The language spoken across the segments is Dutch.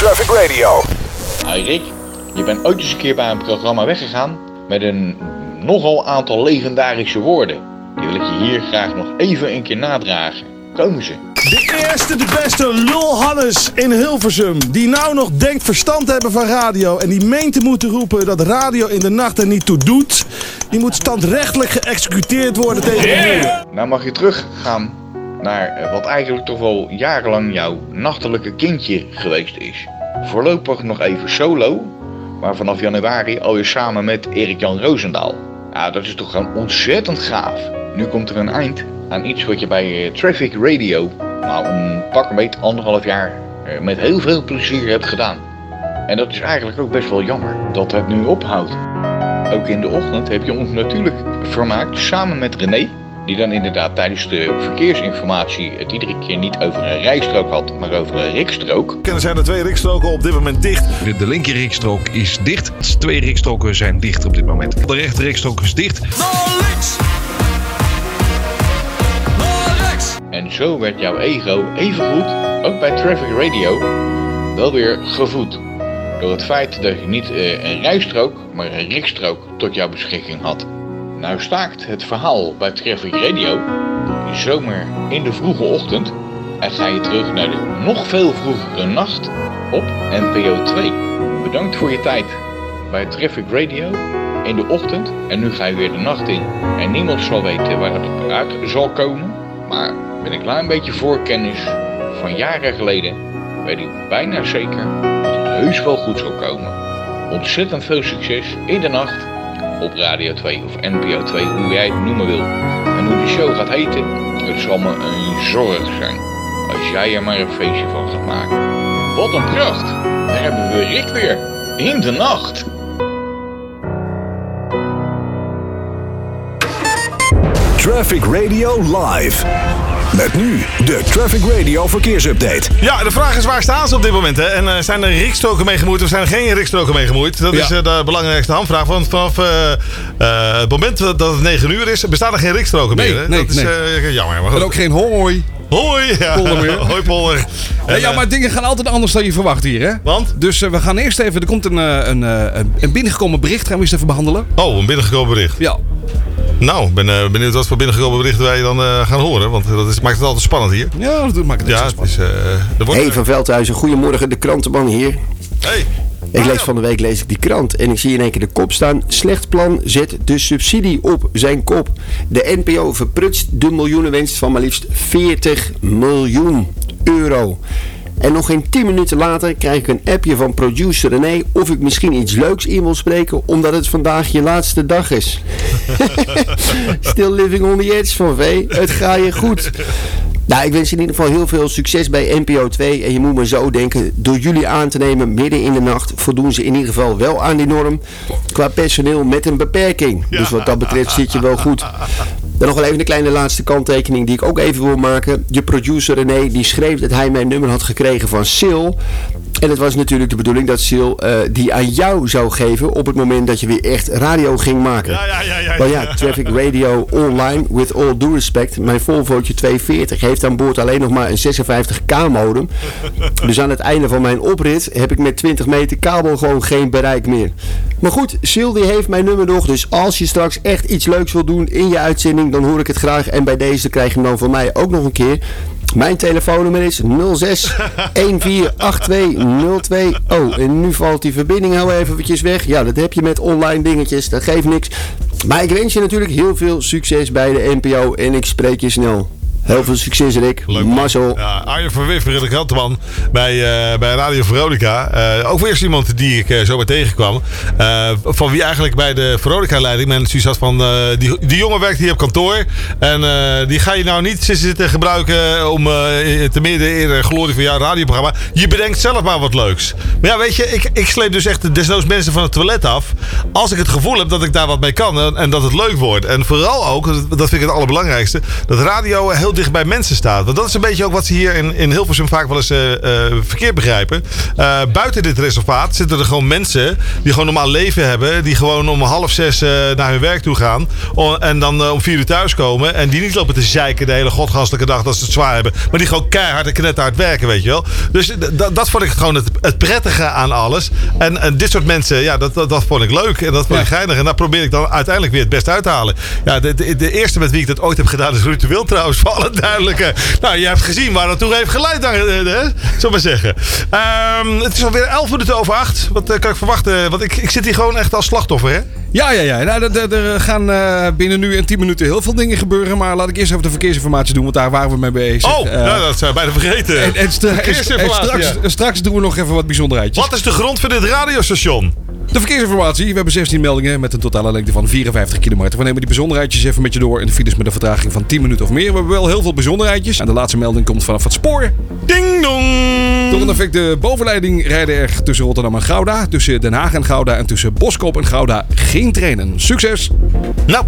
Traffic Radio. Hi Rick, je bent ooit eens een keer bij een programma weggegaan met een nogal aantal legendarische woorden. Die wil ik je hier graag nog even een keer nadragen. Komen ze? De eerste, de beste Lul Hannes in Hilversum. Die nou nog denkt verstand te hebben van radio. En die meent te moeten roepen dat radio in de nacht er niet toe doet. Die moet standrechtelijk geëxecuteerd worden tegen de muur. Nou mag je teruggaan naar wat eigenlijk toch wel jarenlang jouw nachtelijke kindje geweest is. Voorlopig nog even solo, maar vanaf januari alweer samen met Erik-Jan Roosendaal. Ja, dat is toch gewoon ontzettend gaaf. Nu komt er een eind aan iets wat je bij eh, Traffic Radio, nou een pak beetje anderhalf jaar, eh, met heel veel plezier hebt gedaan. En dat is eigenlijk ook best wel jammer dat het nu ophoudt. Ook in de ochtend heb je ons natuurlijk vermaakt samen met René. Die dan inderdaad tijdens de verkeersinformatie het iedere keer niet over een rijstrook had, maar over een rikstrook. Er zijn er twee rikstroken op dit moment dicht. De, de linker rikstrook is dicht. De twee rikstroken zijn dicht op dit moment. De rechter rikstrook is dicht. En zo werd jouw ego evengoed, ook bij Traffic Radio, wel weer gevoed. Door het feit dat je niet eh, een rijstrook, maar een rikstrook tot jouw beschikking had. Nou staakt het verhaal bij Traffic Radio, zomer in de vroege ochtend, en ga je terug naar de nog veel vroegere nacht op NPO 2. Bedankt voor je tijd bij Traffic Radio in de ochtend en nu ga je weer de nacht in. En niemand zal weten waar het uit zal komen, maar met een klein beetje voorkennis van jaren geleden weet ik bijna zeker dat het heus wel goed zal komen. Ontzettend veel succes in de nacht op Radio 2 of NPO 2, hoe jij het noemen wil. En hoe die show gaat heten, het zal me een zorg zijn als jij er maar een feestje van gaat maken. Wat een pracht! Daar hebben we Rick weer in de nacht. Traffic Radio Live. Met nu de Traffic Radio verkeersupdate. Ja, de vraag is waar staan ze op dit moment? Hè? En eh, zijn er rikstroken mee gemoeid of zijn er geen rikstroken mee gemoeid? Dat is eh, de belangrijkste handvraag. Want vanaf eh, eh, het moment dat het 9 uur is, bestaan er geen rikstroken Nee, meer. Hè? nee, dat is nee. eh, jammer. Maar En ook geen hoi. Hoi! Ja. Polder. Hoi Polder. Ja, maar dingen gaan altijd anders dan je verwacht hier, hè? Want? Dus we gaan eerst even... Er komt een, een, eh, een, een binnengekomen bericht. Gaan we eens even behandelen. Oh, een binnengekomen bericht. Ja. Nou, ik ben eh, benieuwd wat voor binnengekomen berichten wij dan eh, gaan horen. Want dat is, maakt het altijd spannend hier. Ja, dat maakt het Ja, extra het spannend. is, eh, er wordt... Hey van Veldhuizen, goedemorgen, de krantenman hier. Hey. Ik lees van de week lees ik die krant en ik zie in één keer de kop staan. Slecht plan zet de subsidie op zijn kop. De NPO verprutst de miljoenenwinst van maar liefst 40 miljoen euro. En nog geen 10 minuten later krijg ik een appje van producer René of ik misschien iets leuks in wil spreken omdat het vandaag je laatste dag is. Still living on the edge van V. Het gaat je goed. Nou, ik wens je in ieder geval heel veel succes bij NPO 2. En je moet maar zo denken, door jullie aan te nemen midden in de nacht, voldoen ze in ieder geval wel aan die norm. Qua personeel met een beperking. Dus wat dat betreft zit je wel goed. Dan nog wel even een kleine laatste kanttekening die ik ook even wil maken. Je producer René die schreef dat hij mijn nummer had gekregen van Sil. En het was natuurlijk de bedoeling dat Sil eh, die aan jou zou geven op het moment dat je weer echt radio ging maken. Ja, ja, ja, ja, Maar ja, ja. Traffic Radio Online, with all due respect, mijn Volvootje 240 heeft aan boord alleen nog maar een 56k modem. Dus aan het einde van mijn oprit heb ik met 20 meter kabel gewoon geen bereik meer. Maar goed, Sil die heeft mijn nummer nog, dus als je straks echt iets leuks wil doen in je uitzending, dan hoor ik het graag. En bij deze krijg je hem dan van mij ook nog een keer. Mijn telefoonnummer is 06 1482 02. Oh, en nu valt die verbinding heel eventjes weg. Ja, dat heb je met online dingetjes. Dat geeft niks. Maar ik wens je natuurlijk heel veel succes bij de NPO en ik spreek je snel. Heel veel succes, Rick. Leuk. Mazzel. Ja, Arjen van de krantenman bij, eh, bij Radio Veronica. Eh, ook weer eens iemand die ik eh, zo bij tegenkwam. Eh, van wie eigenlijk bij de Veronica-leiding men zoiets had van... die, die jongen werkt hier op kantoor. En die ga je nou niet zitten gebruiken om te midden in de glorie van jouw radioprogramma. Je bedenkt zelf maar wat leuks. Maar ja, weet je, ik, ik sleep dus echt desnoods mensen van het toilet af. Als ik het gevoel heb dat ik daar wat mee kan en, en dat het leuk wordt. En vooral ook, dat vind ik het allerbelangrijkste, dat radio heel dicht bij mensen staat. Want dat is een beetje ook wat ze hier in, in Hilversum vaak wel eens eh, verkeerd begrijpen. Eh, buiten dit reservaat zitten er gewoon mensen die gewoon normaal leven hebben. Die gewoon om half zes naar hun werk toe gaan. O- en dan om vier uur thuiskomen. En die niet lopen te zeiken de hele godgastelijke dag dat ze het zwaar hebben. Maar die gewoon keihard en knetterhard werken, weet je wel. Dus dat vond ik gewoon het, het prettige aan alles. En, en dit soort mensen, ja, dat, dat, dat vond ik leuk. En dat vond ik geinig. En daar probeer ik dan uiteindelijk weer het beste uit te halen. Ja, de, de, de eerste met wie ik dat ooit heb gedaan is Ruud de Wild trouwens. Voor alle duidelijke. Nou, je hebt gezien waar dat toe heeft geleid. Dan, eh, hè? Zullen maar zeggen. Ehm, het is alweer 11 minuten over 8. Wat eh, kan ik verwachten? Want ik, ik zit hier gewoon echt als slachtoffer, hè? Ja, ja, ja. Nou, er- gaan eh, binnen nu en 10 minuten heel veel dingen gebeuren. Maar laat ik eerst even de verkeersinformatie doen, want daar waren we mee bezig. Oh, nou, dat zijn we bijna vergeten. en, en, stra- en- en Verkeersinformatie, straks, ja. straks doen we nog even wat bijzonderheidjes. Wat is de grond van dit radiostation? De verkeersinformatie. We hebben 16 meldingen met een totale lengte van 54 kilometer. We nemen die bijzonderheidjes even met je door in de files met een vertraging van 10 minuten of meer. We hebben wel heel veel bijzonderheidjes. En de laatste melding komt vanaf het spoor. Ding dong! Door een de bovenleiding rijden er tussen Rotterdam en Gouda, tussen Den Haag en Gouda en tussen Boskoop en Gouda geen treinen. Succes! Nou,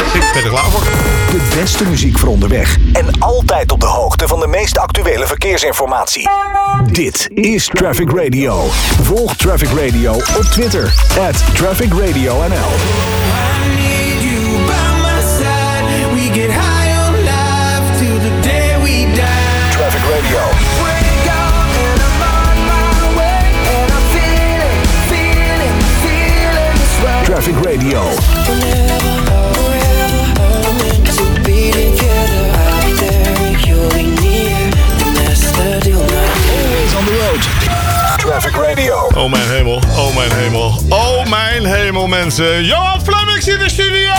ik ben er klaar voor. De beste muziek voor onderweg. En altijd op de hoogte van de meest actuele verkeersinformatie. Dit is Traffic Radio. Volg Traffic Radio op Twitter. At Traffic Radio NL. Traffic Radio. Radio. Oh mijn hemel, oh mijn hemel, oh mijn hemel mensen. Johan Flemmings in de studio!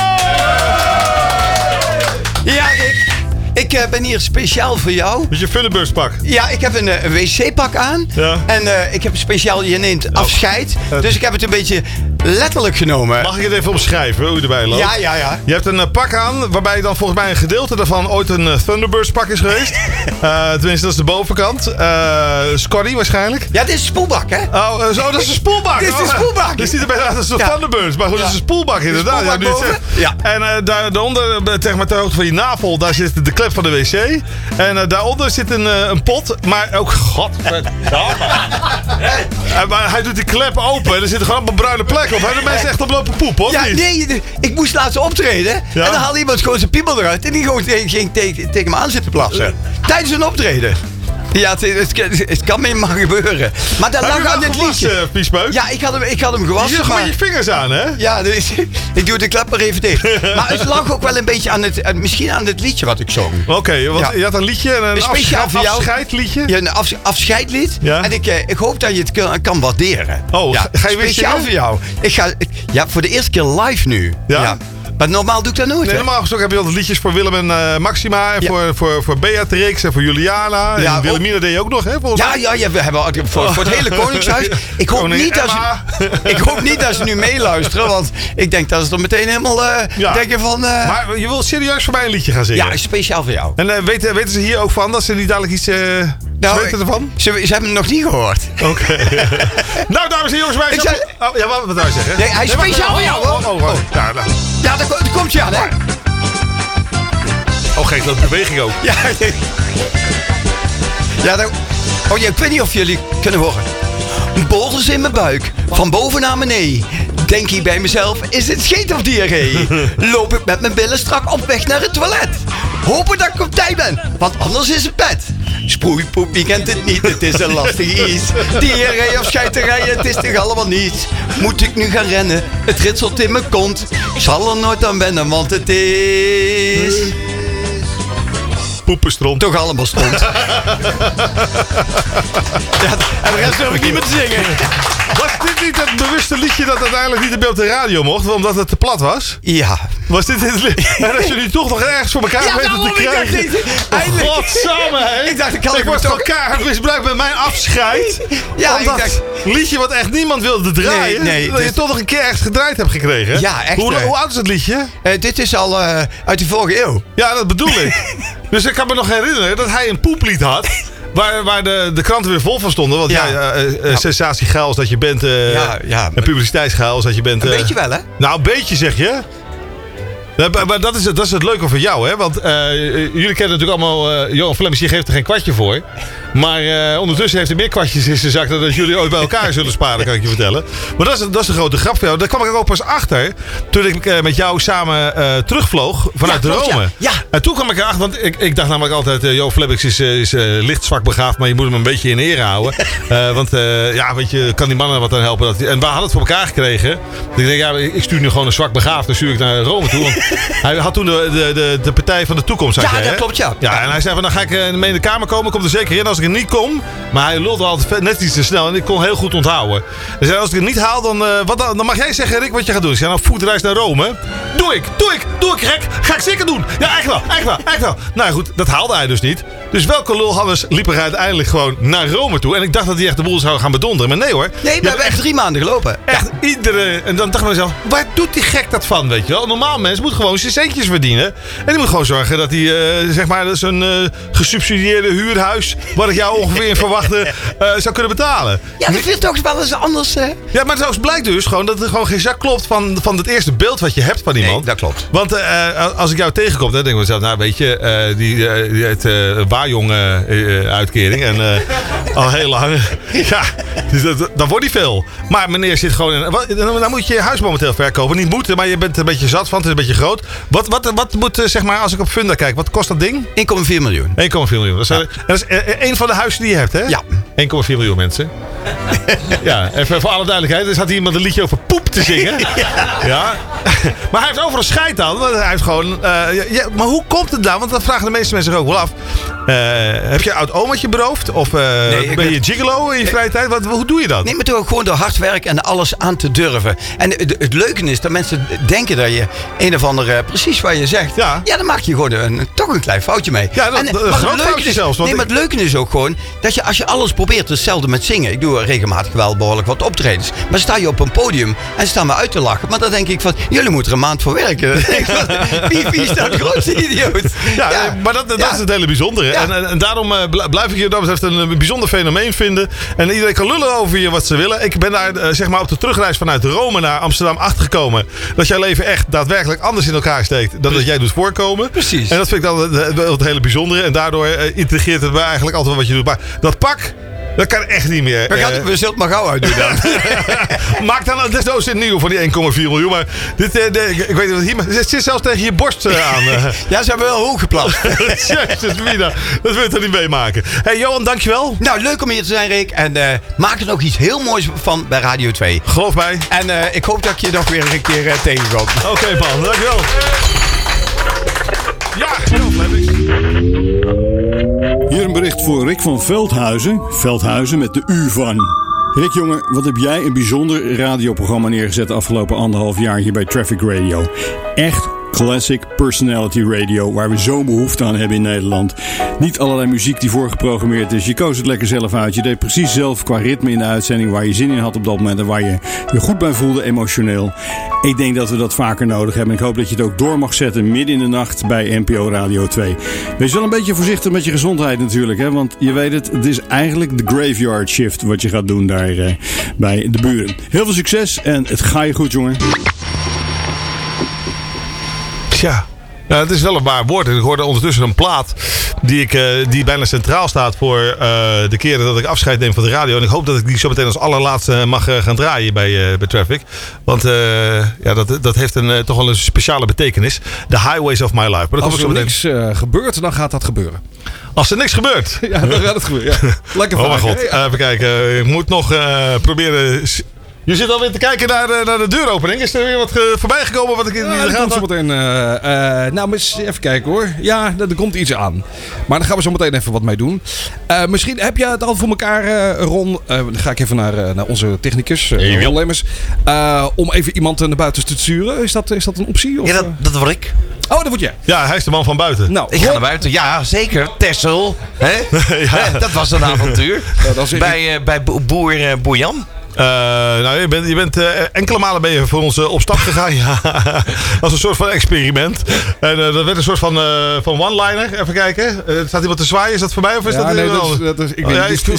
Ja, ik, eh, ben hier speciaal voor jou. Met je Funneburst pak. Ja, ik heb een, eh, een wc-pak aan. Ja. En eh, ik heb speciaal, je neemt afscheid. Eh. Dus ik heb het een beetje letterlijk genomen. Mag ik het even omschrijven hoe je erbij loopt? Ja, ja, ja. Je hebt een pak aan waarbij dan volgens mij een gedeelte daarvan ooit een Thunderbirds pak is geweest. Tenminste, dat is de bovenkant. Scotty waarschijnlijk. Ja, dit is spoelbak, hè? Oh, zo, dat is een spoelbak. Dit is een Oh, spoelbak. Dit ziet er bijna uit als een Ja. Thunderbirds. Maar goed, dat is Ja. een spoelbak inderdaad. spoelbak nu zegt. Ja. En daar, daaronder, zeg maar ter hoogte van je navel, daar zit de klep van de wc. En eh, daaronder zit een, eh, een pot. Maar ook. En maar hij doet die klep open en er zitten gewoon allemaal bruine plekken op. Hebben mensen echt op lopen poep, hoor? Ja, niet? nee, ik moest laatst optreden. Ja? En dan haalde iemand gewoon zijn piemel eruit. En die gewoon ging tegen, tegen me aan zitten plassen. Tijdens een optreden. Ja, het, het, het kan me maar gebeuren. Maar dat je lag aan dit liedje. Piespeuk? Ja, ik had hem, ik had hem Je gewassen. zit gewoon maar- met je vingers aan, hè? Ja, dus, ik doe de klep maar even dicht. Maar het lag ook wel een beetje aan het, misschien aan het liedje wat ik zong. Oké, want Ja. je had een liedje en een Een speciaal afsche- voor jou. afscheidliedje. Ja, een af, afscheidlied. Ja. En ik, eh, ik hoop dat je het kan, kan waarderen. Oh, ja, ga je weer Speciaal voor jou. Ik ga, ja, voor de eerste keer live nu. Ja? Maar normaal doe ik dat nooit. Nee, normaal gesproken heb je altijd liedjes voor Willem en eh, Maxima. En Ja. voor, voor, voor Beatrix en voor Juliana. Ja, en Wilhelmina deed je ook nog, hè? Volgens Ja, ja, ja, we hebben voor, voor het hele Koningshuis. Ik hoop, niet dat ze, ik hoop niet dat ze nu meeluisteren. Want ik denk dat ze er meteen helemaal eh, Ja. denken van... eh, Maar je wil serieus voor mij een liedje gaan zingen? ja, speciaal voor jou. En weten, weten ze hier ook van dat ze niet dadelijk iets... Nou, weten ik- ervan? Ze, ze hebben het nog niet gehoord. Oké. nou, dames en jongens, wij Ik zijn... Oh, ja, wat, wou je zeggen? Nee, hij is speciaal oh, voor jou, oh, hoor. Oh, oh, oh. Ja, nou. Ja, daar, ko- daar komt je aan, hè? oh, geef dat beweging ook. Ja, ja daar, oh ja, ik weet niet of jullie kunnen horen. Borrels in mijn buik, van boven naar beneden. Denk ik bij mezelf, is het scheet of diarree? Loop ik met mijn billen strak op weg naar het toilet. Hopen dat ik op tijd ben, want anders is het pet. Sproeipoep, je kent het niet, het is een lastig iets. Diarree of scheiterij, het is toch allemaal niets. Moet ik nu gaan rennen, het ritselt in mijn kont. Ik zal er nooit aan wennen, want het is... Poepenstront. Toch allemaal stond. ja, en de rest hoef ik niet meer te zingen. Was dit niet het bewuste liedje dat uiteindelijk niet meer op de radio mocht, omdat het te plat was? Ja. Was dit het liedje? En als je nu toch nog ergens voor elkaar Ja, weten daarom, te ik dacht krijgen. niet. Eindelijk. Godsamme, hè? Ik dacht, ik kan ik word toch- gewoon keihard misbruikt met mijn afscheid. Ja, ik Omdat dacht- liedje wat echt niemand wilde draaien. Nee, nee, dat je toch nog een keer ergens gedraaid hebt gekregen. Ja, echt, Hoe, hoe oud is het liedje? Eh, dit is al eh, uit de vorige eeuw. Ja, dat bedoel ik. Dus ik kan me nog herinneren dat hij een poeplied had. Waar, waar de, de kranten weer vol van stonden. Want ja, Ja. ja, sensatiegeils dat je bent. eh Ja, ja. En publiciteitsgeils dat je bent. Een beetje wel, hè? Nou, een beetje zeg je. Ja, maar, maar dat, is het, dat is het leuke van jou, hè? Want jullie kennen natuurlijk allemaal... Johan Flemmings, die geeft er geen kwartje voor. Maar eh, ondertussen heeft hij meer kwartjes in zijn zak... dan dat jullie ooit bij elkaar zullen sparen, kan ik je vertellen. Maar dat is, dat is de grote grap van jou. Daar kwam ik ook pas achter... toen ik eh, met jou samen eh, terugvloog vanuit Ja, Rome. ja. Ja. En toen kwam ik erachter... want ik, ik dacht namelijk altijd... eh Johan Flemmings is, is licht zwak begaafd... maar je moet hem een beetje in ere houden. Want ja, weet je, kan die mannen wat aan helpen. Dat, en we hadden het voor elkaar gekregen. Dus ik denk, ja, ik stuur nu gewoon een zwak begaafd... dan stuur ik naar Rome toe. Want hij had toen de, de, de, de Partij van de Toekomst. Ja, jij, dat hè? klopt, ja. Ja, en hij zei van, dan ga ik mee in de kamer komen. Komt er zeker in als ik er niet kom. Maar hij lulde altijd net iets te snel. En ik kon heel goed onthouden. Hij zei, als ik het niet haal, dan, eh, wat dan, dan mag jij zeggen, Rick, wat je gaat doen. Ik zei, nou, voetreis naar Rome. Doe ik, doe ik, doe ik, gek. Ga ik zeker doen. Ja, echt wel, echt wel, echt wel. Nou ja, goed, dat haalde hij dus niet. Dus welke lul Hannes liep er uiteindelijk gewoon naar Rome toe. En ik dacht dat hij echt de boel zou gaan bedonderen. Maar nee hoor. Nee, we hebben echt drie maanden gelopen. Echt iedere. En dan dacht ik mezelf, waar doet die gek dat van? Weet je wel? Een normaal mens moet gewoon zijn centjes verdienen. En die moet gewoon zorgen dat hij, eh, zeg maar, zo'n eh, gesubsidieerde huurhuis. wat ik jou ongeveer in verwachtte. eh, zou kunnen betalen. Ja, dat vind toch wel eens anders. hè? Ja, maar zelfs blijkt dus gewoon dat er gewoon geen zak klopt van, van het eerste beeld wat je hebt van iemand. Nee, dat klopt. Want eh, eh, als ik jou tegenkom, dan denk ik mezelf, nou weet je, eh, die, die heeft waarjong eh, eh, uitkering. En eh, al heel lang. ja, dus dat, dan wordt niet veel. Maar meneer zit gewoon in. Wat, dan, moet je je huis momenteel verkopen. Niet moeten, maar je bent een beetje zat van. Het is een beetje groot. Wat, wat, wat moet, zeg maar, als ik op Funda kijk, wat kost dat ding? 1,4 1,4 miljoen. miljoen. Dat is, dat is een van de huizen die je hebt, hè? Ja. 1,4 miljoen mensen. ja, even voor alle duidelijkheid. Er zat hier iemand een liedje over poep te zingen. ja. maar hij heeft overal scheid aan. Want hij heeft gewoon... ja, ja, maar hoe komt het dan? Want dat vragen de meeste mensen zich ook wel af. Eh, heb je oud omaatje beroofd? Of eh, ben je gigolo in je vrije tijd? Wat, hoe doe je dat? Nee, maar toch gewoon door hard werken en alles aan te durven. En het, het leuke is dat mensen denken dat je een of andere, precies wat je zegt. Ja. dan maak je gewoon een, toch een klein foutje mee. Ja, dat- En, dat- maar een het groot leuke foutje is- zelfs, Nee, maar het leuke is ook gewoon dat je als je alles probeert, hetzelfde met zingen. Ik doe regelmatig wel behoorlijk wat optredens. Maar sta je op een podium en staan me uit te lachen. Maar dan denk ik van, jullie moeten er een maand voor werken. Wie, wie is dat grootste idioot? Ja, maar dat, dat Ja. is het hele bijzondere. En, en, en daarom eh, bl- blijf ik je dat betreft een eh, bijzonder fenomeen vinden. En iedereen kan lullen over je wat ze willen. Ik ben daar eh, zeg maar op de terugreis vanuit Rome naar Amsterdam achtergekomen. Dat jouw leven echt daadwerkelijk anders in elkaar steekt dan dat jij doet voorkomen. Precies. En dat vind ik dan het, het, hele bijzondere. En daardoor eh, intrigeert het mij eigenlijk altijd wat je doet. Maar dat pak, dat kan echt niet meer. We, gaan, Eh, we zullen het maar gauw uitdoen dan. Maak dan desnoods een nieuw van die 1,4 miljoen. Maar dit, eh, de- ik weet niet wat hier. maar Het zit zelfs tegen je borst eh, aan. ja, ze hebben wel hoog geplast. Jezus, Mina. Dat wil je toch niet meemaken. hey, Johan, dankjewel. nou, leuk om hier te zijn, Rick. En eh, maak er nog iets heel moois van bij Radio 2. Geloof mij. En eh, ik hoop dat ik je nog weer een keer tegenkom. Oké, man. Dankjewel. Ja, Flemings. Hier een bericht voor Rick van Veldhuizen. Veldhuizen met de U van. Rick jongen, wat heb jij een bijzonder radioprogramma neergezet de afgelopen anderhalf jaar hier bij Traffic Radio. Echt classic personality radio, waar we zo'n behoefte aan hebben in Nederland. Niet allerlei muziek die voorgeprogrammeerd is. Je koos het lekker zelf uit. Je deed precies zelf qua ritme in de uitzending waar je zin in had op dat moment en waar je je goed bij voelde emotioneel. Ik denk dat we dat vaker nodig hebben. Ik hoop dat je het ook door mag zetten midden in de nacht bij NPO Radio 2. Wees wel een beetje voorzichtig met je gezondheid natuurlijk, hè? want je weet het, het is eigenlijk de graveyard shift wat je gaat doen daar eh, bij de buren. Heel veel succes en het ga je goed, jongen. Tja. Nou, het is wel een waar woord. Ik hoorde ondertussen een plaat die, ik, eh, die bijna centraal staat voor eh, de keren dat ik afscheid neem van de radio. En ik hoop dat ik die zo meteen als allerlaatste mag eh, gaan draaien bij, bij Traffic. Want ja, dat, dat heeft een, toch wel een speciale betekenis. The Highways of My Life. Maar Als er niks gebeurt, dan gaat dat gebeuren. Als er niks gebeurt. Ja, dan gaat het gebeuren. Ja. Lekker Oh mijn vaak, god, hè? Ja. even kijken. Ik moet nog proberen. Je zit alweer te kijken naar, de- naar de deuropening. Is er weer wat eh, voorbij gekomen wat ik in de gaten had? meteen. eh, eh, nou, maar eens even kijken hoor. Ja, er komt iets aan. Maar daar gaan we zo meteen even wat mee doen. Eh, misschien heb je het al voor elkaar, eh, Ron. Eh, dan ga ik even naar, eh, naar onze technicus, uh, Ron Lemmers. Eh, om even iemand naar buiten te sturen. Is dat, is dat een optie? Of, Ja, dat, eh? dat word ik. Oh, dat word jij. Ja, hij is de man van buiten. Nou, Ik ga naar buiten. Ja, zeker. Tessel. Hè? Ja. Dat was een avontuur. Ja, dat is- bij, eh, bij bo- boer, eh, boer Eh, nou, je bent, je bent eh, enkele malen ben je voor ons eh, op stap gegaan. ja. Als een soort van experiment. En dat werd een soort van, van one-liner. Even kijken. Staat iemand te zwaaien? Is dat voor mij of is Ja, dat nee, iemand dat is, anders? dat is, ik weet niet, ik te-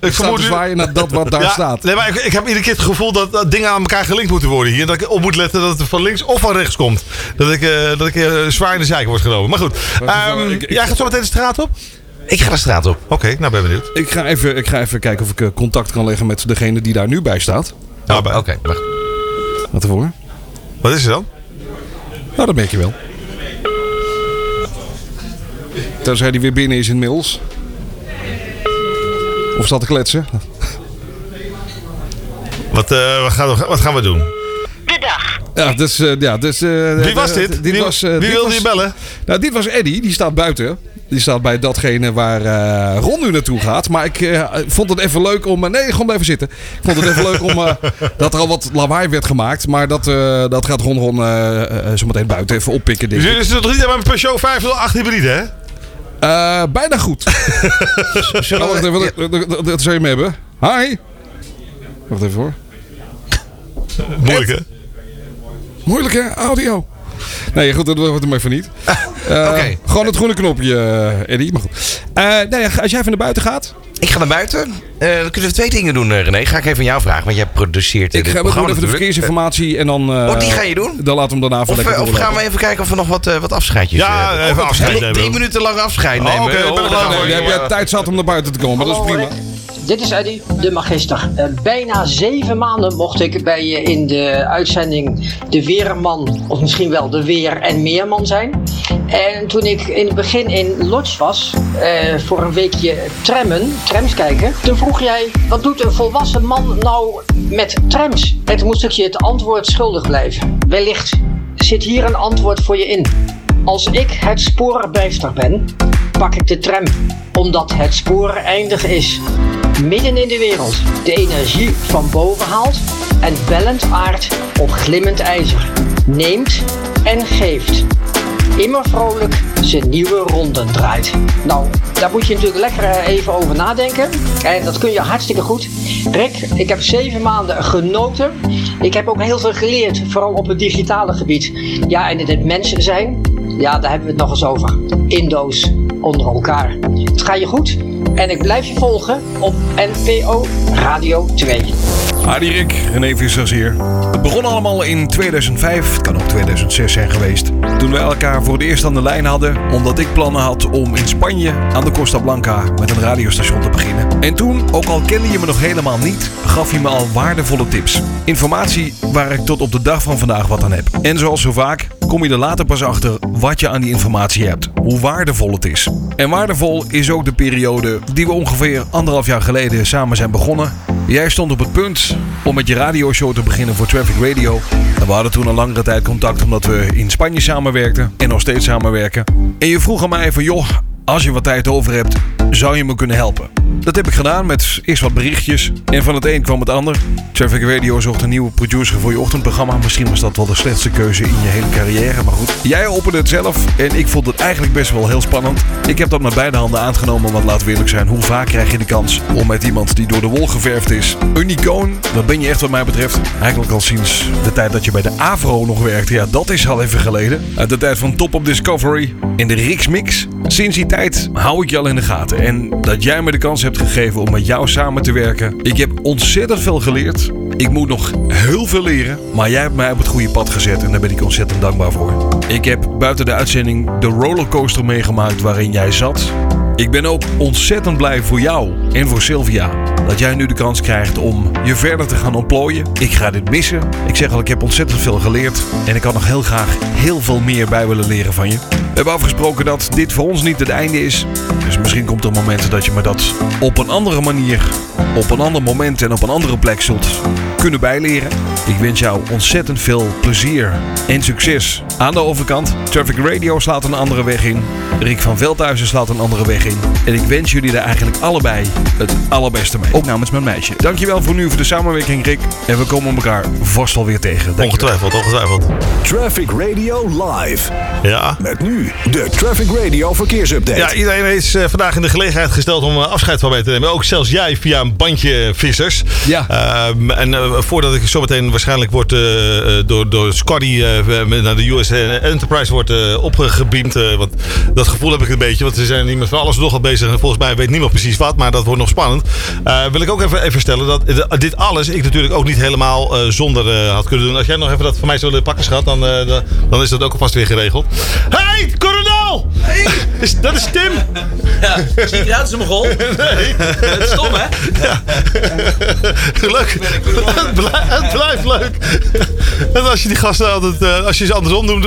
ik te zwaaien naar dat wat daar Ja, staat. Nee, maar ik, ik heb iedere keer het gevoel dat, dat dingen aan elkaar gelinkt moeten worden hier. En dat ik op moet letten dat het van links of van rechts komt. Dat ik, dat ik zwaar in de zeik word genomen. Maar goed. Ehm, jij gaat zo meteen de straat op? Ik ga de straat op. Oké, nou ben benieuwd. Ik ga, even, ik ga even kijken of ik eh, contact kan leggen met degene die daar nu bij staat. Nou, bij- Oké, wacht. Wat ervoor? Wat is er dan? Nou, dat merk je wel. Tenzij die weer binnen is inmiddels. Of staat te kletsen. Wat, eh, wat, gaan we, wat gaan we doen? Ja, dus, eh, ja, dus, eh, Wie was dit? wie was, wie dit wilde was- je bellen? Nou, dit was Eddie. Die staat buiten. Die staat bij datgene waar eh, Ron nu naartoe gaat. Maar ik eh, vond het even leuk om... eh, nee, gewoon blijven zitten. Ik vond het even leuk om... eh, dat er al wat lawaai werd gemaakt. Maar dat, eh, dat gaat Ron Ron eh, eh, zo meteen buiten even oppikken. Denk Dus jullie zitten toch niet aan mijn Peugeot 508 hybride, hè? Eh, bijna goed. Oh, wacht even, wat- wat- wat- wat zou je me hebben? Hi. Wacht even hoor. Moeilijk, hè? Moeilijk hè, audio. Nee, goed, dat wordt hem even niet. Eh, Oké. Gewoon het groene knopje, eh, Eddie. Maar goed. Eh, nou ja, als jij even naar buiten gaat. Ik ga naar buiten. Eh, dan kunnen we twee dingen doen, René. Ga ik even aan jou vragen, want jij produceert Ik dit ga programma even de verkeersinformatie en dan... eh, Oh, die ga je doen? Dan laten we hem daarna voor Of, lekker of gaan we even kijken of we nog wat, eh, wat afscheidjes Ja, hebben? even afscheid nemen. Drie minuten lang afscheid Oh, nemen. ik Oh, dan heb jij tijd zat om naar buiten te komen, maar dat is prima. Dit is Eddie, de magister. Eh, bijna zeven maanden mocht ik bij je in de uitzending de Weerman, of misschien wel de Weer- en Meerman zijn. En toen ik in het begin in Lodge was, eh, voor een weekje trammen, trams kijken, toen vroeg jij, wat doet een volwassen man nou met trams? En toen moest ik je het antwoord schuldig blijven. Wellicht zit hier een antwoord voor je in. Als ik het spoorbijster ben, pak ik de tram, omdat het spoor eindig is. Midden in de wereld de energie van boven haalt en bellend aard op glimmend ijzer. Neemt en geeft. Immer vrolijk zijn nieuwe ronden draait. Nou, daar moet je natuurlijk lekker eh, even over nadenken. En dat kun je hartstikke goed. Rick, ik heb zeven maanden genoten. Ik heb ook heel veel geleerd, vooral op het digitale gebied. Ja, en in het mensen zijn, ja, daar hebben we het nog eens over. Indo's onder elkaar. Het gaat je goed en ik blijf je volgen op NPO Radio 2. Hadi Rick, René Vissers hier. Het begon allemaal in 2005, het kan ook 2006 zijn geweest. Toen we elkaar voor het eerst aan de lijn hadden, omdat ik plannen had om in Spanje aan de Costa Blanca met een radiostation te beginnen. En toen, ook al kende je me nog helemaal niet, gaf je me al waardevolle tips. Informatie waar ik tot op de dag van vandaag wat aan heb. En zoals zo vaak, kom je er later pas achter wat je aan die informatie hebt. Hoe waardevol het is. En waardevol is ook de periode die we ongeveer anderhalf jaar geleden samen zijn begonnen. Jij stond op het punt om met je radioshow te beginnen voor Traffic Radio. En we hadden toen een langere tijd contact omdat we in Spanje samenwerkten en nog steeds samenwerken. En je vroeg aan mij van joh, als je wat tijd over hebt, zou je me kunnen helpen? Dat heb ik gedaan met eerst wat berichtjes. En van het een kwam het ander. Traffic Radio zocht een nieuwe producer voor je ochtendprogramma. Misschien was dat wel de slechtste keuze in je hele carrière. Maar goed, jij opende het zelf. En ik vond het eigenlijk best wel heel spannend. Ik heb dat met beide handen aangenomen. Want laten we eerlijk zijn, hoe vaak krijg je de kans om met iemand die door de wol geverfd is. Een icoon, dat ben je echt wat mij betreft. Eigenlijk al sinds de tijd dat je bij de Avro nog werkte. Ja, dat is al even geleden. Uit de tijd van Top op Discovery in de Rix Mix. Sinds die hou ik je al in de gaten. En dat jij me de kans hebt gegeven om met jou samen te werken. Ik heb ontzettend veel geleerd. Ik moet nog heel veel leren. Maar jij hebt mij op het goede pad gezet. En daar ben ik ontzettend dankbaar voor. Ik heb buiten de uitzending de rollercoaster meegemaakt waarin jij zat. Ik ben ook ontzettend blij voor jou en voor Sylvia. Dat jij nu de kans krijgt om je verder te gaan ontplooien. Ik ga dit missen. Ik zeg al, ik heb ontzettend veel geleerd. En ik had nog heel graag heel veel meer bij willen leren van je. We hebben afgesproken dat dit voor ons niet het einde is. Dus misschien komt er een moment dat je me dat op een andere manier, op een ander moment en op een andere plek zult kunnen bijleren. Ik wens jou ontzettend veel plezier en succes. Aan de overkant, Traffic Radio slaat een andere weg in. Rick van Veldhuizen slaat een andere weg in. En ik wens jullie daar eigenlijk allebei het allerbeste mee. Ook namens mijn meisje. Dankjewel voor nu voor de samenwerking, Rick. En we komen elkaar vast wel weer tegen. Dankjewel. Ongetwijfeld, ongetwijfeld. Traffic Radio Live. Ja. Met nu nu de Traffic Radio verkeersupdate. Ja, iedereen is eh, vandaag in de gelegenheid gesteld om eh, afscheid van mij te nemen. Ook zelfs jij via een bandje vissers. Ja. Ehm, en eh, voordat ik zometeen waarschijnlijk wordt, door, door Scotty eh, naar de US Enterprise wordt eh, opgebeamd. eh, want dat gevoel heb ik een beetje. Want ze zijn niet met van alles nogal bezig. En volgens mij weet niemand precies wat. Maar dat wordt nog spannend. Eh, wil ik ook even, even stellen dat dit alles ik natuurlijk ook niet helemaal eh, zonder eh, had kunnen doen. Als jij nog even dat van mij zou willen pakken, schat. Dan, eh, dan- dan is dat ook alvast weer geregeld. Hey, kolonel! Is- Dat is Tim. Ziet eruit als een mogol. Nee. Dat is stom, hè? Leuk. Het blijft, het blijft leuk. En als je die gasten altijd, eh, als je ze andersom noemt,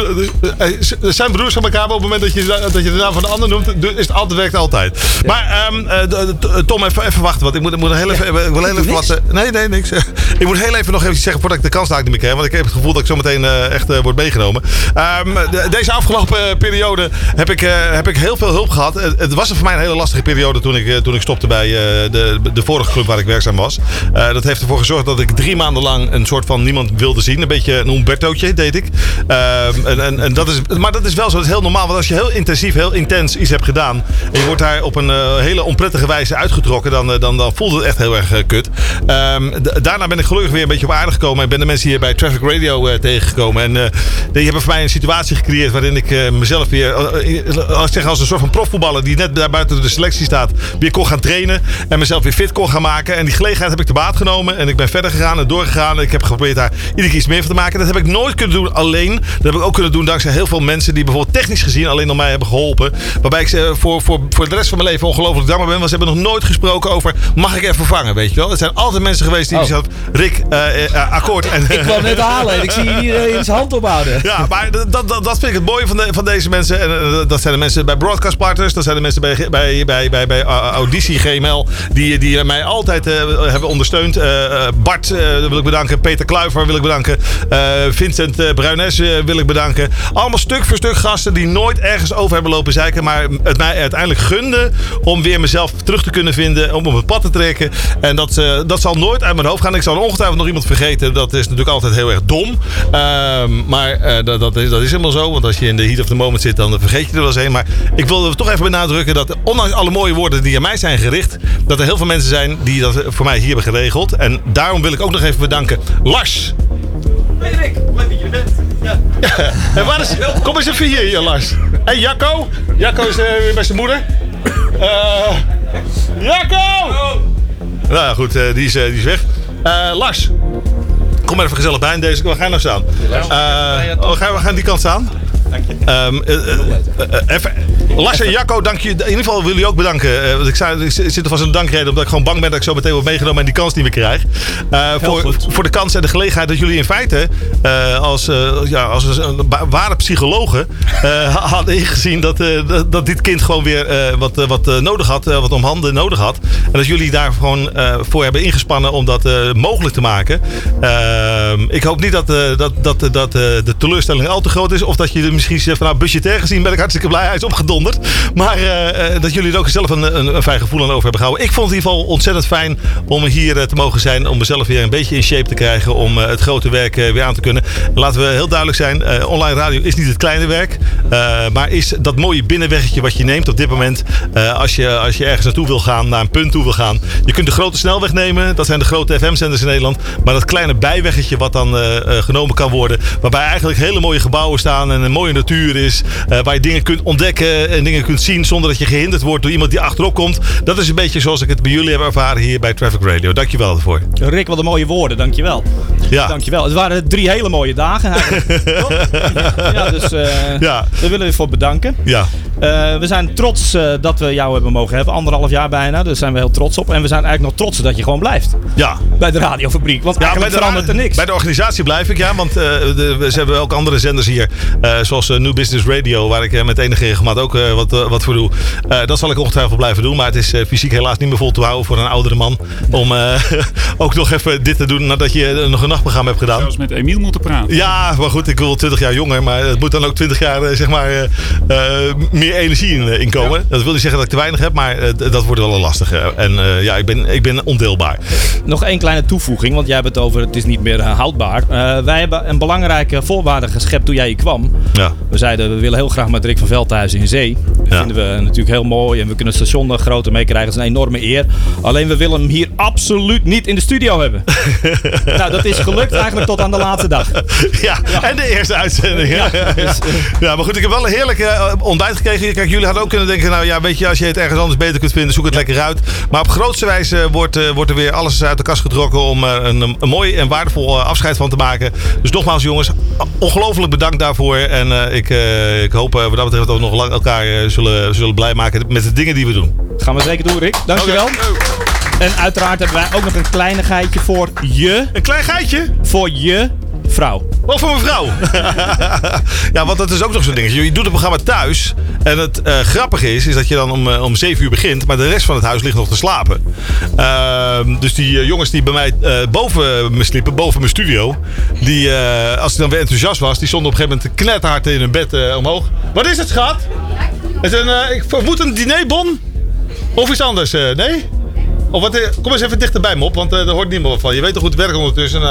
eh, eh, zijn broers van elkaar, maar op het moment dat je, dat je de naam van de ander noemt, is het altijd, werkt altijd. Maar ehm, eh, d- Tom, even, even wachten, want ik moet, ik moet heel even, ik wil heel even wat, nee, nee, niks. Ik moet heel even nog even zeggen voordat ik de kans niet meer krijg, want ik heb het gevoel dat ik zo meteen eh, echt eh, word meegenomen. Ehm, de- deze afgelopen eh, periode heb ik, eh, heb ik heel veel hulp gehad. Het, was voor mij een hele lastige periode toen ik, eh, toen ik stopte bij eh, de, de vorige club waar ik werkzaam was. Dat heeft ervoor gezorgd dat ik drie maanden lang een soort van niemand wilde zien. Een beetje een Humbertootje deed ik. Ehm, en, en, en dat is, maar dat is wel zo, dat is heel normaal. Want als je heel intensief, heel intens iets hebt gedaan. en je wordt daar op een hele onprettige wijze uitgetrokken. dan, dan, dan voelt het echt heel erg kut. Ehm, daarna ben ik gelukkig weer een beetje op aarde gekomen. en ben de mensen hier bij Traffic Radio tegengekomen. En die hebben voor mij een situatie gecreëerd. waarin ik mezelf weer. eh, eh, als ik zeg als een soort van profvoetballer. die net daar buiten de selectie staat. weer kon gaan trainen. en mezelf weer fit kon gaan maken. En die gelegenheid heb ik te baat genomen. En ik ben verder gegaan en doorgegaan. En ik heb geprobeerd daar iedere keer iets meer van te maken. Dat heb ik nooit kunnen doen alleen. Dat heb ik ook kunnen doen dankzij heel veel mensen die bijvoorbeeld technisch gezien alleen nog mij hebben geholpen. Waarbij ik ze voor, voor, voor de rest van mijn leven ongelooflijk dankbaar ben. Want ze hebben nog nooit gesproken over mag ik even vervangen, weet je wel. Het zijn altijd mensen geweest die Oh. zeggen Rick, eh, eh, akkoord. En, Ik kwam net halen en ik zie hier uh, zijn hand ophouden. ja, maar dat, dat, dat vind ik het mooie van, de, van deze mensen. En, eh, dat zijn de mensen bij Broadcast Partners. Dat zijn de mensen bij, bij, bij, bij, bij uh, Auditie GML. Die, die mij altijd eh, hebben ondersteund. Eh, eh, Bart eh, wil ik bedanken. Peter Kluiver wil ik bedanken. Eh, Vincent Bruines eh, wil ik bedanken. Allemaal stuk voor stuk gasten die nooit ergens over hebben lopen zeiken. Maar het mij uiteindelijk gunden om weer mezelf terug te kunnen vinden. Om op het pad te trekken. En dat, eh, dat zal nooit uit mijn hoofd gaan. Ik zal ongetwijfeld nog iemand vergeten. Dat is natuurlijk altijd heel erg dom. Ehm, maar eh, dat, dat, is, dat is helemaal zo. Want als je in de heat of the moment zit, dan vergeet je er wel eens heen. Maar ik wil toch even benadrukken dat ondanks alle mooie woorden die aan mij zijn gericht. Dat er heel veel mensen zijn die dat voor mij hier hebben geregeld. En daarom wil ik ook nog even bedanken. Lars. Hey Rick, leuk dat je er bent. Ja. En waar is, kom eens even hier, hier Lars. Hey Jacco. Jacco is eh, weer bij zijn moeder. Eh Jacco! Nou ja, goed, eh, die, is, die is weg. Lars. Kom maar even gezellig bij in deze. Waar ga je nou staan? Oh, we, gaan, we gaan die kant staan. Dank je. even, Lars en Jacco, dank je. In ieder geval wil jullie ook bedanken. Eh, want ik, zei, ik zit er vast een dankreden omdat ik gewoon bang ben dat ik zo meteen word meegenomen en die kans niet meer krijg. Eh, voor, voor de kans en de gelegenheid dat jullie in feite eh, als, ja, als een ware psychologen hadden ingezien dat, dat, dat dit kind gewoon weer wat, wat nodig had, wat om handen nodig had. En dat jullie daar gewoon voor hebben ingespannen om dat mogelijk te maken. Ehm, ik hoop niet dat, dat, dat, dat de teleurstelling al te groot is. Of dat je misschien zegt van nou budgetair gezien ben ik hartstikke blij. Hij is opgedonderd. Maar eh, eh, dat jullie er ook zelf een, een, een fijn gevoel aan over hebben gehouden. Ik vond het in ieder geval ontzettend fijn om hier eh, te mogen zijn. Om mezelf weer een beetje in shape te krijgen. Om het grote werk weer aan te kunnen. Laten we heel duidelijk zijn. online radio is niet het kleine werk. maar is dat mooie binnenweggetje wat je neemt op dit moment. als, je, als je ergens naartoe wil gaan. Naar een punt toe wil gaan. Je kunt de grote snelweg nemen. Dat zijn de grote FM-zenders in Nederland. Maar dat kleine bijweggetje wat dan genomen kan worden. Waarbij eigenlijk hele mooie gebouwen staan. En een mooie natuur is. waar je dingen kunt ontdekken. En dingen kunt zien zonder dat je gehinderd wordt door iemand die achterop komt. Dat is een beetje zoals ik het bij jullie heb ervaren hier bij Traffic Radio. Dankjewel daarvoor. Rick, wat een mooie woorden, dankjewel. Ja. Dankjewel. Het waren drie hele mooie dagen ja, dus eh Ja. daar willen we je voor bedanken. Ja. Eh, we zijn trots eh, dat we jou hebben mogen hebben. Anderhalf jaar bijna. Daar zijn we heel trots op. En we zijn eigenlijk nog trots dat je gewoon blijft. Ja. Bij de radiofabriek. Want Ja, eigenlijk bij de, verandert er niks. Bij de organisatie blijf ik, ja. Want eh, de, ze hebben ook andere zenders hier. eh, zoals New Business Radio, waar ik met enige regelmaat ook eh, wat, wat voor doe. Eh, dat zal ik ongetwijfeld blijven doen. Maar het is eh, fysiek helaas niet meer vol te houden voor een oudere man. Om eh, ook nog even dit te doen nadat je nog een nachtprogramma heb gedaan. Zelfs met Emiel moeten praten. Ja, maar goed, ik wil 20 jaar jonger, maar het moet dan ook 20 jaar zeg maar, eh, eh, meer energie in, eh, in komen. Dat wil niet zeggen dat ik te weinig heb, maar eh, dat wordt wel een lastige. En eh, ja, ik ben, ik ben ondeelbaar. Nog één kleine toevoeging, want jij hebt het over het is niet meer houdbaar. Wij hebben een belangrijke voorwaarde geschept toen jij hier kwam. Ja. We zeiden we willen heel graag met Rick van Veldhuizen in zee. Dat Ja. vinden we natuurlijk heel mooi en we kunnen het station er groter mee krijgen. Dat is een enorme eer. Alleen we willen hem hier absoluut niet in de studio hebben. nou, dat is gelukt eigenlijk tot aan de laatste dag. Ja, en de eerste uitzending. Dus, ja, maar goed, ik heb wel een heerlijk eh, ontbijt gekregen. Kijk, jullie hadden ook kunnen denken, nou ja, weet je, als je het ergens anders beter kunt vinden, zoek het lekker uit. Maar op grootste wijze wordt, eh, wordt er weer alles uit de kast getrokken om er een, een mooi en waardevol eh, afscheid van te maken. Dus nogmaals, jongens, ongelooflijk bedankt daarvoor. En eh, ik, ik hoop eh, wat dat betreft ook nog lang elkaar zullen, zullen blij maken met de dingen die we doen. Dat gaan we zeker doen, Rick. Dankjewel. En uiteraard hebben wij ook nog een kleinigheidje voor je. Een klein geitje? Voor je vrouw. Wel voor mijn vrouw. ja, want dat is ook nog zo'n ding. Je doet het programma thuis. En het eh, grappige is, is dat je dan om, eh, om 7 uur begint. Maar de rest van het huis ligt nog te slapen. Ehm, dus die eh, jongens die bij mij eh, boven me sliepen, boven mijn studio. Die, eh, als ik dan weer enthousiast was, die stonden op een gegeven moment knetterhard in hun bed eh, omhoog. Wat is het, schat? Het is een, eh, ik vermoed een dinerbon? Of iets anders? eh, nee? Of wat, eh, kom eens even dichterbij, Mop, want eh, daar hoort niemand wat van. Je weet toch goed werk ondertussen.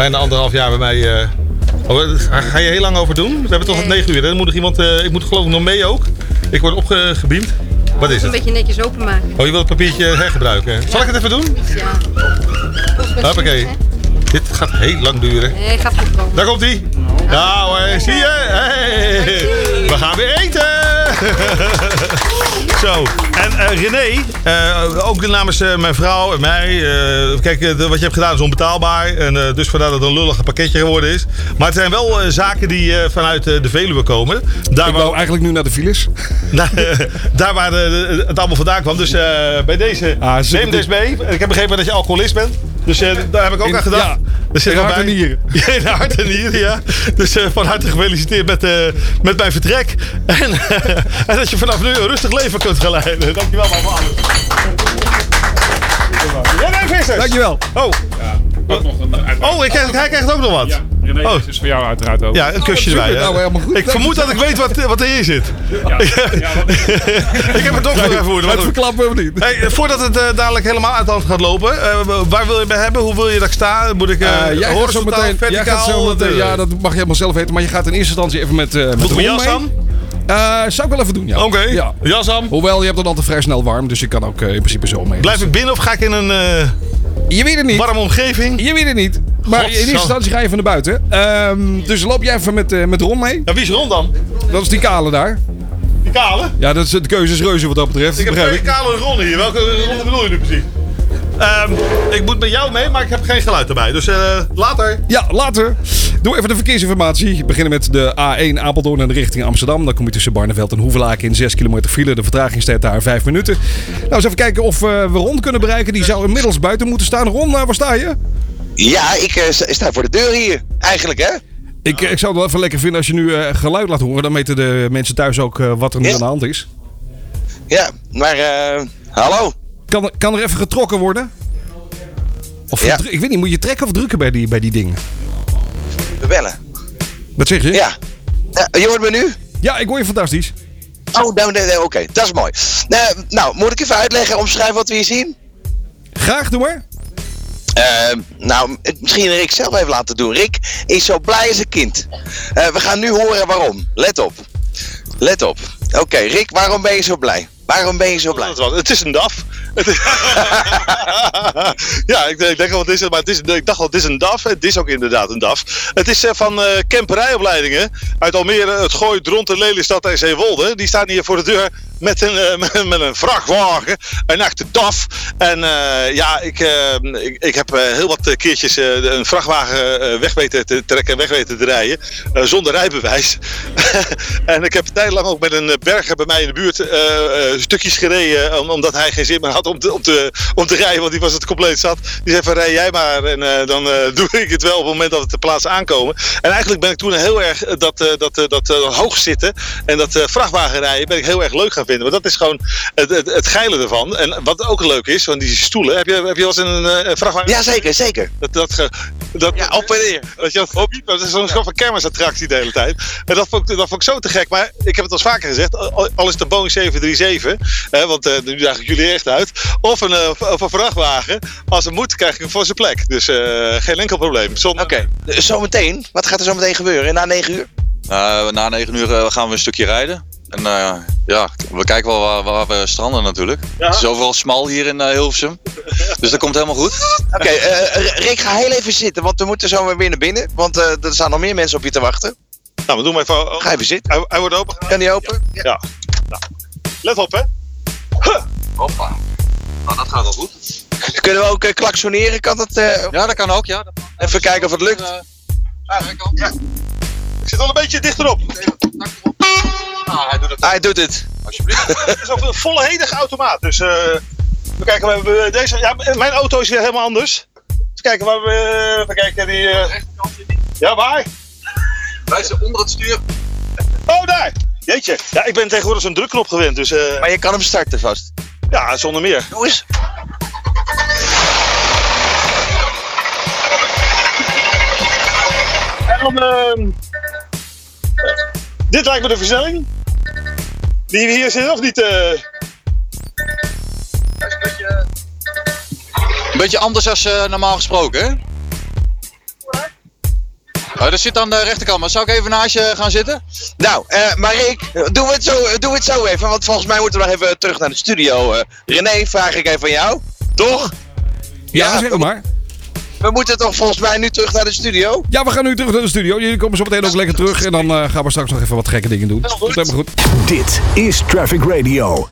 Eh, bijna anderhalf jaar bij mij. eh. Oh, eh, ga- je heel lang over doen? We hebben toch tot negen uur. Dan moet nog iemand, eh, ik moet geloof ik nog mee ook. Ik word opgebeamd. Wat is Een het? beetje netjes openmaken. Oh, je wil het papiertje hergebruiken. Zal ik het even doen? Ja. Hoppakee. Dit gaat heel lang duren. Nee, gaat goed komen. Daar komt hij. Ja hoor, zie je? Hey. We gaan weer eten. Zo, en eh, René, eh, ook namens eh, mijn vrouw en mij. kijk, wat je hebt gedaan is onbetaalbaar. En dus vandaar dat het een lullig pakketje geworden is. Maar het zijn wel zaken die vanuit de Veluwe komen. Daar Ik wou eigenlijk nu naar de files. daar, waar het allemaal vandaan kwam. Dus bij deze, Ah, neem deze goed. mee. Ik heb begrepen dat je alcoholist bent. Dus eh, daar heb ik ook In- aan gedacht. ja, Er zit in hart en nieren. Ja, in hart en nieren, ja. Dus eh, van harte gefeliciteerd met, eh, met mijn vertrek. En, en dat je vanaf nu een rustig leven kunt gaan leiden. Dankjewel, man, voor alles. Vissers! Dankjewel. Oh, Ook nog een, uiteraard. oh ik krijg, hij krijgt ook nog wat. Ja, René, Oh. dit is voor jou uiteraard ook. Ja, een kusje erbij. hè. Nou. Ik vermoed dat ik weet wat, wat erin zit. Ja, ja, wat- ik heb het ook nog even voor. Het verklappen we niet. Hey, eh, voordat het eh, dadelijk helemaal uit de hand gaat lopen, eh, waar wil je me hebben? Hoe wil je dat ik sta? Moet ik uh, Eh, jij gaat zo horizontaal, meteen, jij verticaal? gaat zo meteen, ja, dat mag je helemaal zelf weten. Maar je gaat in eerste instantie even met, eh met jas aan? Eh, zou ik wel even doen, ja. Oké, Ja. jas aan. Hoewel, je hebt dan altijd vrij snel warm, dus je kan ook in principe zo mee. Blijf ik binnen of ga ik in een eh, Je weet het niet. warme omgeving? Je weet het niet. Maar in eerste instantie ga je even naar buiten. Ehm, dus loop jij even met, eh, met Ron mee. Ja, wie is Ron dan? Dat is die kale daar. Die kale? Ja, dat is de keuze is reuze wat dat betreft. Ik heb twee kale Ron hier. Welke Ron bedoel je nu precies? Ehm, ik moet met jou mee, maar ik heb geen geluid erbij. Dus eh, later. Ja, later. Doe even de verkeersinformatie. We beginnen met de A1 Apeldoorn de richting Amsterdam. Dan kom je tussen Barneveld en Hoevelaken in 6 kilometer file. De vertragingstijd daar 5 minuten. Nou, eens even kijken of eh, we Ron kunnen bereiken. Die zou inmiddels buiten moeten staan. Ron, eh, waar sta je? Ja, ik eh, sta- voor de deur hier. Eigenlijk, hè? Ik, ik zou het wel even lekker vinden als je nu geluid laat horen. Dan weten de mensen thuis ook wat er nu aan de hand is. Ja, maar hallo. Kan, er- kan er even getrokken worden? Of Ja. ik weet niet, moet je trekken of drukken bij die, bij die dingen? We bellen. Wat zeg je? Ja. Je hoort me nu? Ja, ik hoor je fantastisch. Oh, nou, nee, nee, oké. Dat is mooi. Nou, nou, moet ik even uitleggen, omschrijven wat we hier zien? Graag, doe maar. Eh, nou, misschien Rick zelf even laten doen. Rick is zo blij als een kind. Eh, we gaan nu horen waarom. Let op. Let op. Oké, Rick, waarom ben je zo blij? Waarom ben je zo blij? Het is een DAF. Ja, ik, denk- al wat is het, maar het is, ik dacht al, het is een DAF. Het is ook inderdaad een DAF. Het is eh, van eh camperijopleidingen uit Almere, het Gooi, Dronten, Lelystad en Zeewolde. Die staan hier voor de deur met een, eh, met, een vrachtwagen, een echte DAF. En eh, ja, ik, eh, ik, ik heb heel wat keertjes een vrachtwagen weg weten te trekken en weg weten te rijden, zonder rijbewijs. en ik heb een tijd lang ook met een berger bij mij in de buurt stukjes gereden, om- omdat hij geen zin meer had om te, om, te, om te rijden, want die was het compleet zat. Die zei van rij jij maar en dan doe ik het wel op het moment dat we ter plaatse aankomen. En eigenlijk ben ik toen heel erg dat, dat, dat eh, hoog zitten en dat vrachtwagenrijden ben ik heel erg leuk gaan vinden. Want dat is gewoon het, het, het geile ervan. En wat ook leuk is, van die stoelen, heb je, heb je wel eens een, eh, een vrachtwagen... Ja, zeker, zeker. Dat, dat, Dat, ja, op en neer. Dat, je dat, is zo'n van kermisattractie de hele tijd. En dat vond, ik, dat vond ik zo te gek. Maar ik heb het al eens vaker gezegd. Al al is het een Boeing 737. Hè, want eh, nu daag ik jullie echt uit. Of een, eh, of een vrachtwagen. Als het moet, krijg ik hem voor zijn plek. Dus eh, geen enkel probleem. Zonder... Oké, zometeen. Wat gaat er zo meteen gebeuren na 9 uur? Uh, na 9 uur uh, gaan we een stukje rijden. En uh, ja, we kijken wel waar, waar we stranden natuurlijk. Ja. Het is overal smal hier in Hilversum. dus dat komt helemaal goed. Oké, okay, Rick, ga heel even zitten, want we moeten zo weer naar binnen. Want er staan nog meer mensen op je te wachten. Nou, we doen maar even. Ga even zitten. Hij, hij wordt open. Kan die open? Ja. ja. Nou, let op, hè. Huh. Hoppa. Nou, dat gaat wel goed. Kunnen we ook uh, klaksoneren? Kan dat? Uh... Ja, dat kan ook, ja. Even kijken of het lukt. Uh, ja. Ik zit al een beetje dichterop. Ah, hij doet het. Hij doet het. Alsjeblieft. het is ook een volledige automaat. Dus uh, we kijken, we hebben deze. Ja, mijn auto is weer helemaal anders. Eens kijken waar we. Even kijken, die. Uh... Ja, waar? Wij zijn onder het stuur. Oh, daar! Jeetje. Ja, ik ben tegenwoordig zo'n drukknop gewend. Dus, uh... Maar je kan hem starten vast. Ja, zonder meer. Doe eens. En dan. Uh... Dit lijkt me de versnelling. Die we hier zitten, of niet? Uh... Een beetje, een beetje anders dan uh, normaal gesproken, hè? Oh, dat zit aan de rechterkant, maar zou ik even naast je gaan zitten? Nou, uh, maar Rick, doen we, het zo, doen we het zo even, want volgens mij moeten we nog even terug naar de studio. Uh, René, vraag ik even van jou, toch? Ja, ja zeg maar. We moeten toch volgens mij nu terug naar de studio? Ja, we gaan nu terug naar de studio. Jullie komen zo meteen ook lekker terug. En dan uh, gaan we straks nog even wat gekke dingen doen. Dat is helemaal goed. Dit is Traffic Radio.